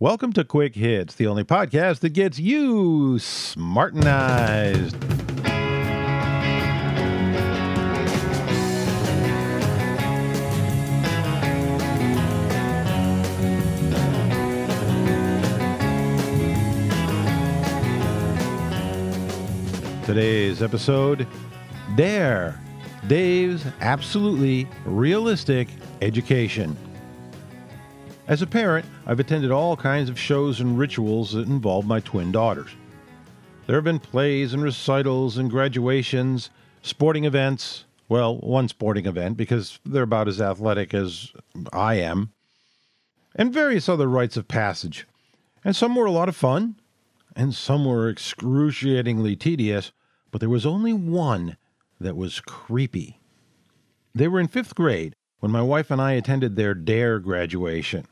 Welcome to Quick Hits, the only podcast that gets you smartenized. Today's episode Dare Dave's Absolutely Realistic Education. As a parent, I've attended all kinds of shows and rituals that involve my twin daughters. There have been plays and recitals and graduations, sporting events. Well, one sporting event because they're about as athletic as I am, and various other rites of passage. And some were a lot of fun, and some were excruciatingly tedious, but there was only one that was creepy. They were in fifth grade when my wife and I attended their DARE graduation.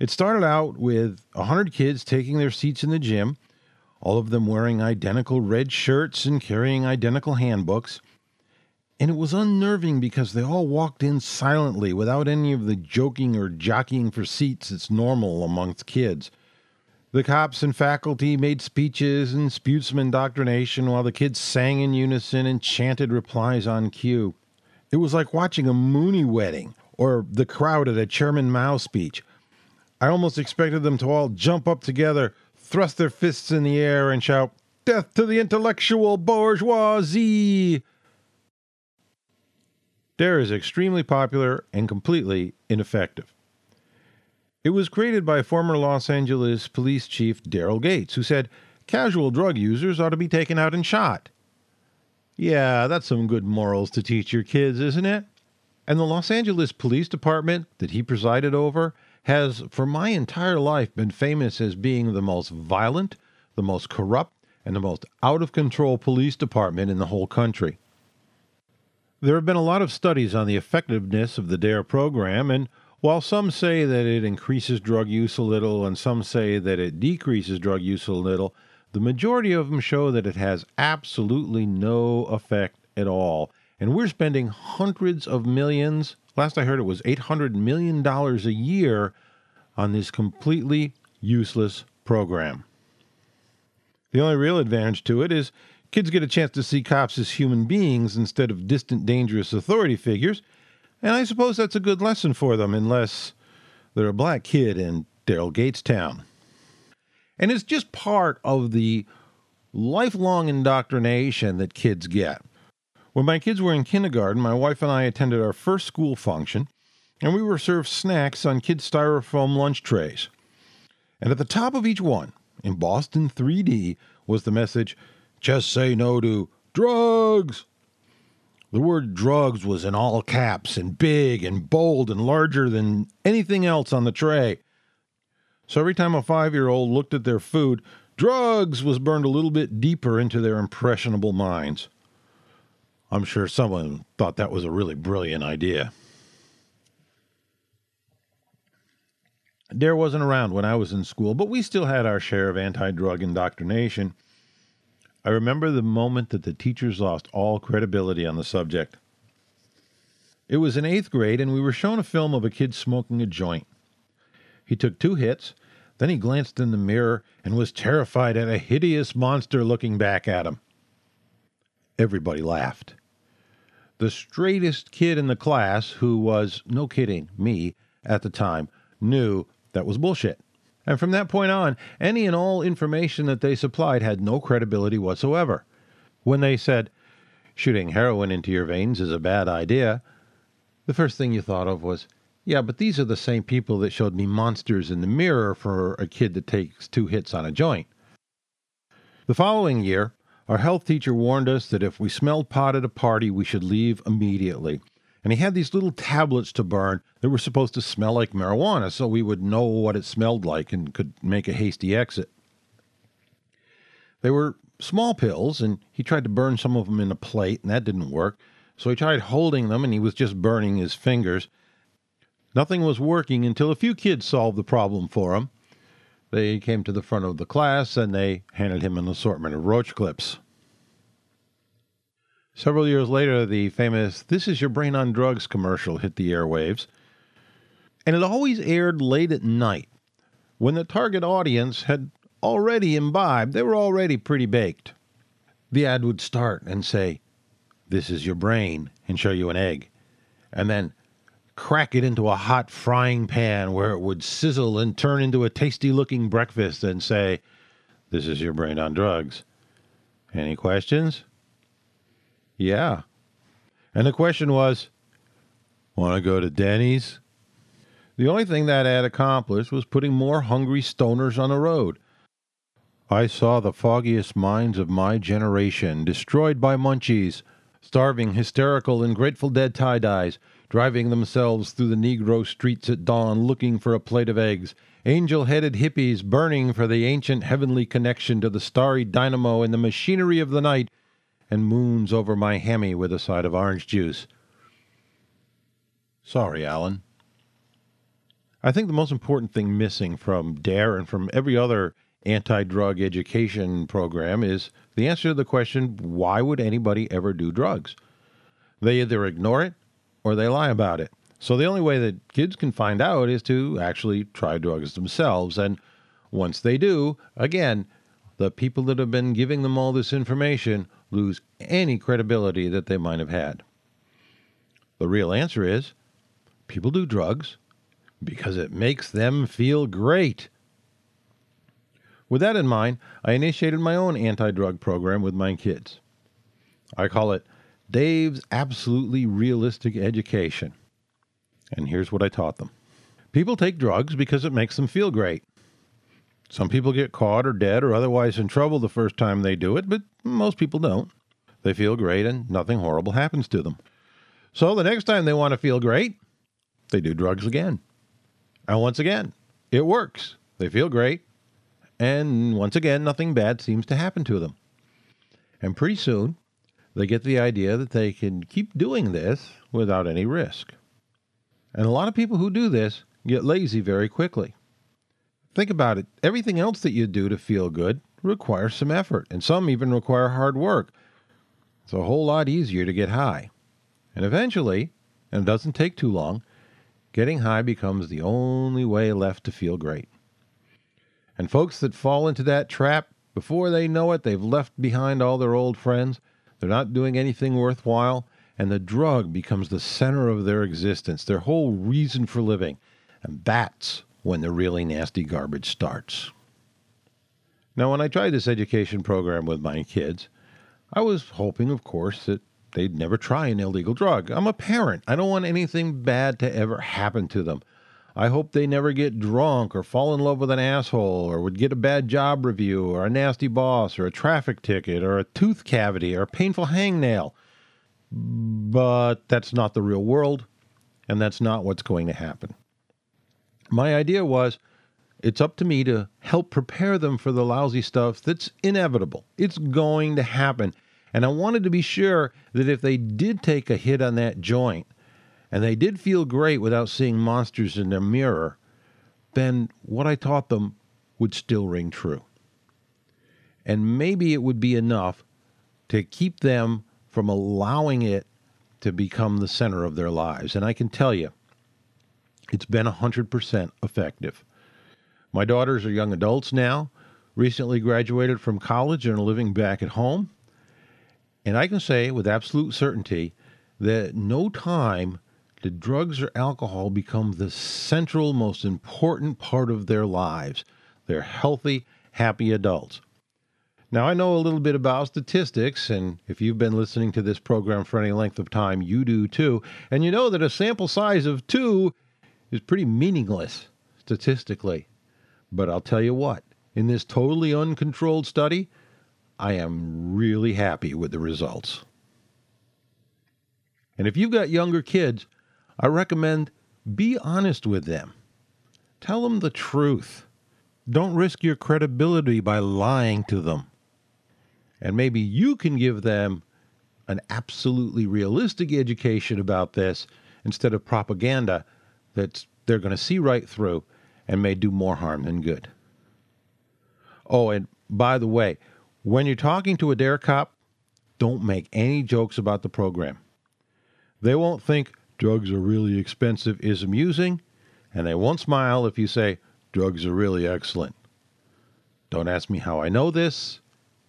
It started out with a hundred kids taking their seats in the gym, all of them wearing identical red shirts and carrying identical handbooks. And it was unnerving because they all walked in silently without any of the joking or jockeying for seats that's normal amongst kids. The cops and faculty made speeches and spewed some indoctrination while the kids sang in unison and chanted replies on cue. It was like watching a Moonie wedding or the crowd at a Chairman Mao speech. I almost expected them to all jump up together, thrust their fists in the air, and shout, Death to the intellectual bourgeoisie! Dare is extremely popular and completely ineffective. It was created by former Los Angeles police chief Daryl Gates, who said casual drug users ought to be taken out and shot. Yeah, that's some good morals to teach your kids, isn't it? And the Los Angeles Police Department that he presided over has, for my entire life, been famous as being the most violent, the most corrupt, and the most out of control police department in the whole country. There have been a lot of studies on the effectiveness of the DARE program, and while some say that it increases drug use a little and some say that it decreases drug use a little, the majority of them show that it has absolutely no effect at all. And we're spending hundreds of millions, last I heard it was $800 million a year, on this completely useless program. The only real advantage to it is kids get a chance to see cops as human beings instead of distant, dangerous authority figures and I suppose that's a good lesson for them, unless they're a black kid in Daryl Gates Town. And it's just part of the lifelong indoctrination that kids get. When my kids were in kindergarten, my wife and I attended our first school function, and we were served snacks on kids' styrofoam lunch trays. And at the top of each one, in Boston 3D, was the message just say no to drugs. The word drugs was in all caps and big and bold and larger than anything else on the tray. So every time a five year old looked at their food, drugs was burned a little bit deeper into their impressionable minds. I'm sure someone thought that was a really brilliant idea. Dare wasn't around when I was in school, but we still had our share of anti drug indoctrination. I remember the moment that the teachers lost all credibility on the subject. It was in eighth grade, and we were shown a film of a kid smoking a joint. He took two hits, then he glanced in the mirror and was terrified at a hideous monster looking back at him. Everybody laughed. The straightest kid in the class, who was, no kidding, me at the time, knew that was bullshit. And from that point on, any and all information that they supplied had no credibility whatsoever. When they said, shooting heroin into your veins is a bad idea, the first thing you thought of was, yeah, but these are the same people that showed me monsters in the mirror for a kid that takes two hits on a joint. The following year, our health teacher warned us that if we smelled pot at a party, we should leave immediately and he had these little tablets to burn that were supposed to smell like marijuana so we would know what it smelled like and could make a hasty exit. They were small pills, and he tried to burn some of them in a plate, and that didn't work. So he tried holding them, and he was just burning his fingers. Nothing was working until a few kids solved the problem for him. They came to the front of the class and they handed him an assortment of roach clips. Several years later, the famous This Is Your Brain on Drugs commercial hit the airwaves. And it always aired late at night. when the target audience had already imbibed, they were already pretty baked. The ad would start and say, This is your brain, and show you an egg. And then crack it into a hot frying pan where it would sizzle and turn into a tasty looking breakfast and say, This is your brain on drugs. Any questions? Yeah. And the question was, Want to go to Denny's? The only thing that ad accomplished was putting more hungry stoners on the road. I saw the foggiest minds of my generation destroyed by munchies, starving, hysterical, and Grateful Dead tie dyes, driving themselves through the Negro streets at dawn looking for a plate of eggs, angel headed hippies burning for the ancient heavenly connection to the starry dynamo and the machinery of the night, and moons over my hammy with a side of orange juice. Sorry, Allen. I think the most important thing missing from DARE and from every other anti drug education program is the answer to the question why would anybody ever do drugs? They either ignore it or they lie about it. So the only way that kids can find out is to actually try drugs themselves. And once they do, again, the people that have been giving them all this information lose any credibility that they might have had. The real answer is people do drugs because it makes them feel great. With that in mind, I initiated my own anti drug program with my kids. I call it Dave's Absolutely Realistic Education. And here's what I taught them people take drugs because it makes them feel great. Some people get caught or dead or otherwise in trouble the first time they do it, but most people don't. They feel great and nothing horrible happens to them. So the next time they want to feel great, they do drugs again. And once again, it works. They feel great. And once again, nothing bad seems to happen to them. And pretty soon, they get the idea that they can keep doing this without any risk. And a lot of people who do this get lazy very quickly. Think about it everything else that you do to feel good requires some effort, and some even require hard work. It's a whole lot easier to get high. And eventually, and it doesn't take too long, Getting high becomes the only way left to feel great. And folks that fall into that trap, before they know it, they've left behind all their old friends. They're not doing anything worthwhile, and the drug becomes the center of their existence, their whole reason for living. And that's when the really nasty garbage starts. Now, when I tried this education program with my kids, I was hoping, of course, that they'd never try an illegal drug. I'm a parent. I don't want anything bad to ever happen to them. I hope they never get drunk or fall in love with an asshole or would get a bad job review or a nasty boss or a traffic ticket or a tooth cavity or a painful hangnail. But that's not the real world, and that's not what's going to happen. My idea was it's up to me to help prepare them for the lousy stuff that's inevitable. It's going to happen. And I wanted to be sure that if they did take a hit on that joint and they did feel great without seeing monsters in their mirror, then what I taught them would still ring true. And maybe it would be enough to keep them from allowing it to become the center of their lives. And I can tell you, it's been 100% effective. My daughters are young adults now, recently graduated from college and are living back at home. And I can say with absolute certainty that no time did drugs or alcohol become the central, most important part of their lives. They're healthy, happy adults. Now, I know a little bit about statistics, and if you've been listening to this program for any length of time, you do too. And you know that a sample size of two is pretty meaningless statistically. But I'll tell you what, in this totally uncontrolled study, I am really happy with the results. And if you've got younger kids, I recommend be honest with them. Tell them the truth. Don't risk your credibility by lying to them. And maybe you can give them an absolutely realistic education about this instead of propaganda that they're going to see right through and may do more harm than good. Oh, and by the way, when you're talking to a DARE cop, don't make any jokes about the program. They won't think drugs are really expensive is amusing, and they won't smile if you say drugs are really excellent. Don't ask me how I know this,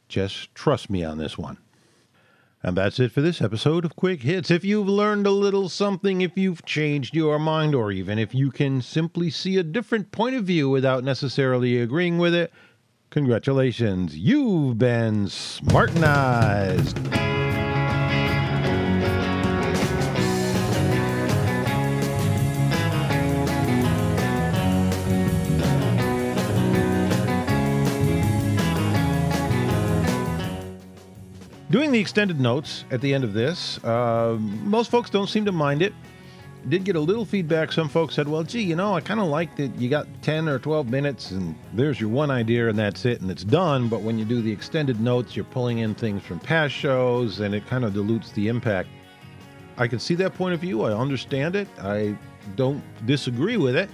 just trust me on this one. And that's it for this episode of Quick Hits. If you've learned a little something, if you've changed your mind, or even if you can simply see a different point of view without necessarily agreeing with it, congratulations. You've been smartenized. The extended notes at the end of this, uh, most folks don't seem to mind it. Did get a little feedback. Some folks said, well, gee, you know, I kind of like that you got 10 or 12 minutes and there's your one idea and that's it and it's done. But when you do the extended notes, you're pulling in things from past shows and it kind of dilutes the impact. I can see that point of view. I understand it. I don't disagree with it.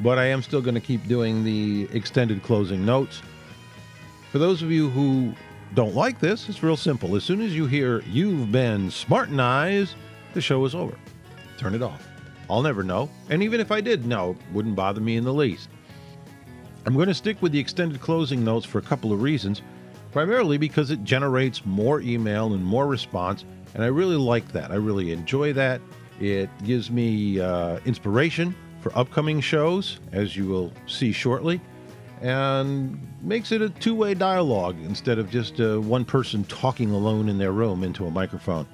But I am still going to keep doing the extended closing notes. For those of you who don't like this, it's real simple. As soon as you hear you've been smartenized, the show is over. Turn it off. I'll never know. And even if I did know, it wouldn't bother me in the least. I'm going to stick with the extended closing notes for a couple of reasons. Primarily because it generates more email and more response, and I really like that. I really enjoy that. It gives me uh, inspiration for upcoming shows, as you will see shortly and makes it a two way dialogue instead of just uh, one person talking alone in their room into a microphone.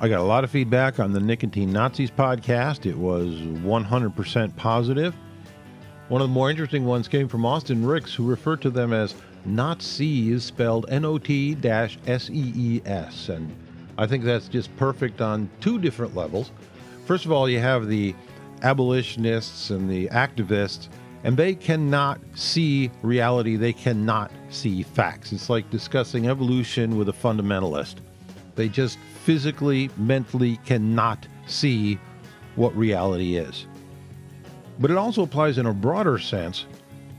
I got a lot of feedback on the Nicotine Nazis podcast. It was 100% positive. One of the more interesting ones came from Austin Ricks, who referred to them as Nazis, spelled N O T S E E S. And I think that's just perfect on two different levels. First of all, you have the abolitionists and the activists and they cannot see reality. They cannot see facts. It's like discussing evolution with a fundamentalist. They just physically, mentally cannot see what reality is. But it also applies in a broader sense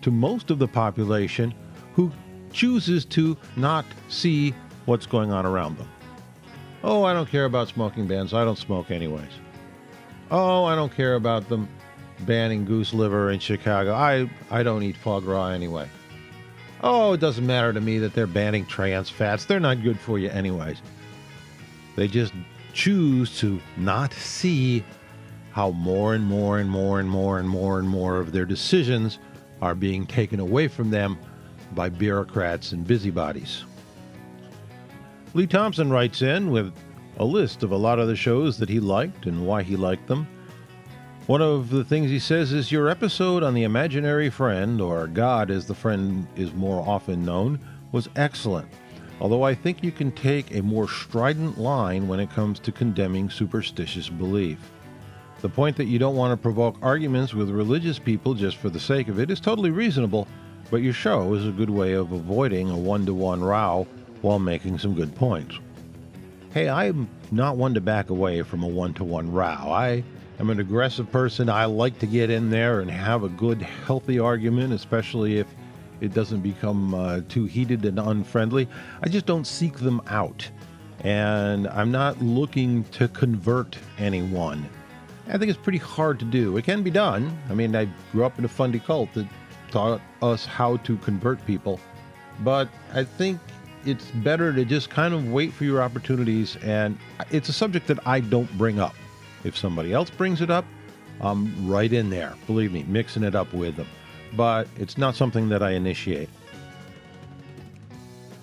to most of the population who chooses to not see what's going on around them. Oh, I don't care about smoking bans. I don't smoke anyways. Oh, I don't care about them banning goose liver in Chicago. I, I don't eat foie gras anyway. Oh, it doesn't matter to me that they're banning trans fats. They're not good for you, anyways. They just choose to not see how more and more and more and more and more and more of their decisions are being taken away from them by bureaucrats and busybodies. Lee Thompson writes in with a list of a lot of the shows that he liked and why he liked them. One of the things he says is your episode on the imaginary friend, or God as the friend is more often known, was excellent. Although I think you can take a more strident line when it comes to condemning superstitious belief. The point that you don't want to provoke arguments with religious people just for the sake of it is totally reasonable, but your show is a good way of avoiding a one to one row while making some good points. Hey, I'm not one to back away from a one to one row. I I'm an aggressive person. I like to get in there and have a good, healthy argument, especially if it doesn't become uh, too heated and unfriendly. I just don't seek them out. And I'm not looking to convert anyone. I think it's pretty hard to do. It can be done. I mean, I grew up in a fundy cult that taught us how to convert people. But I think it's better to just kind of wait for your opportunities. And it's a subject that I don't bring up. If somebody else brings it up, I'm right in there, believe me, mixing it up with them. But it's not something that I initiate.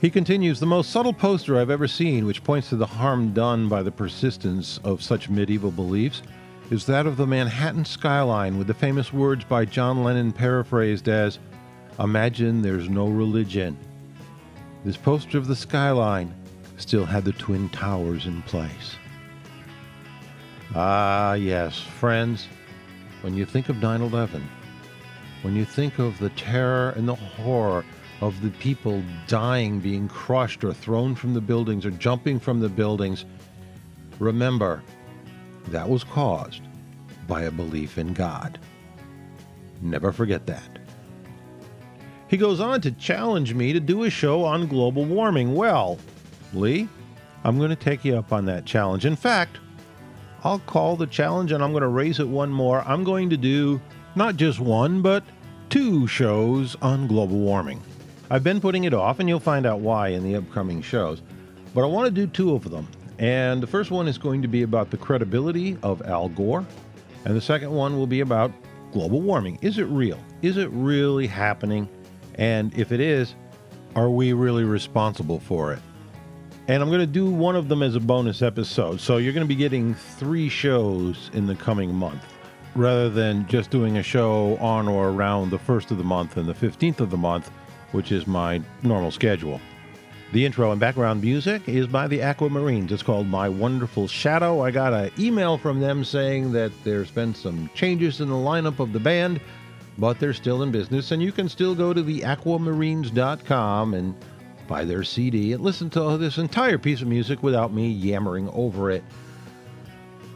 He continues The most subtle poster I've ever seen, which points to the harm done by the persistence of such medieval beliefs, is that of the Manhattan skyline with the famous words by John Lennon paraphrased as Imagine there's no religion. This poster of the skyline still had the Twin Towers in place. Ah, yes, friends, when you think of 9 11, when you think of the terror and the horror of the people dying, being crushed, or thrown from the buildings, or jumping from the buildings, remember that was caused by a belief in God. Never forget that. He goes on to challenge me to do a show on global warming. Well, Lee, I'm going to take you up on that challenge. In fact, I'll call the challenge and I'm going to raise it one more. I'm going to do Not just one, but two shows on global warming. I've been putting it off, and you'll find out why in the upcoming shows. But I want to do two of them. And the first one is going to be about the credibility of Al Gore, and the second one will be about global warming. Is it real? Is it really happening? And if it is, are we really responsible for it? And I'm going to do one of them as a bonus episode. So you're going to be getting three shows in the coming month rather than just doing a show on or around the first of the month and the 15th of the month, which is my normal schedule. The intro and background music is by the Aquamarines. It's called My Wonderful Shadow. I got an email from them saying that there's been some changes in the lineup of the band, but they're still in business, and you can still go to the aquamarines.com and buy their CD and listen to this entire piece of music without me yammering over it.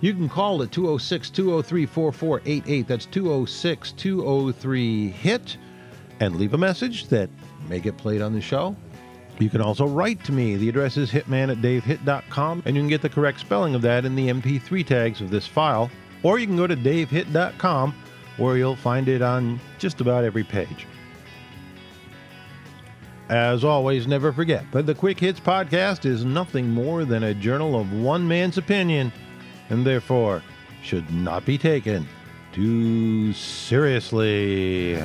You can call at 206 203 4488. That's 206 203 HIT and leave a message that may get played on the show. You can also write to me. The address is hitman at davehit.com, and you can get the correct spelling of that in the MP3 tags of this file. Or you can go to davehit.com, where you'll find it on just about every page. As always, never forget that the Quick Hits podcast is nothing more than a journal of one man's opinion, and therefore should not be taken too seriously.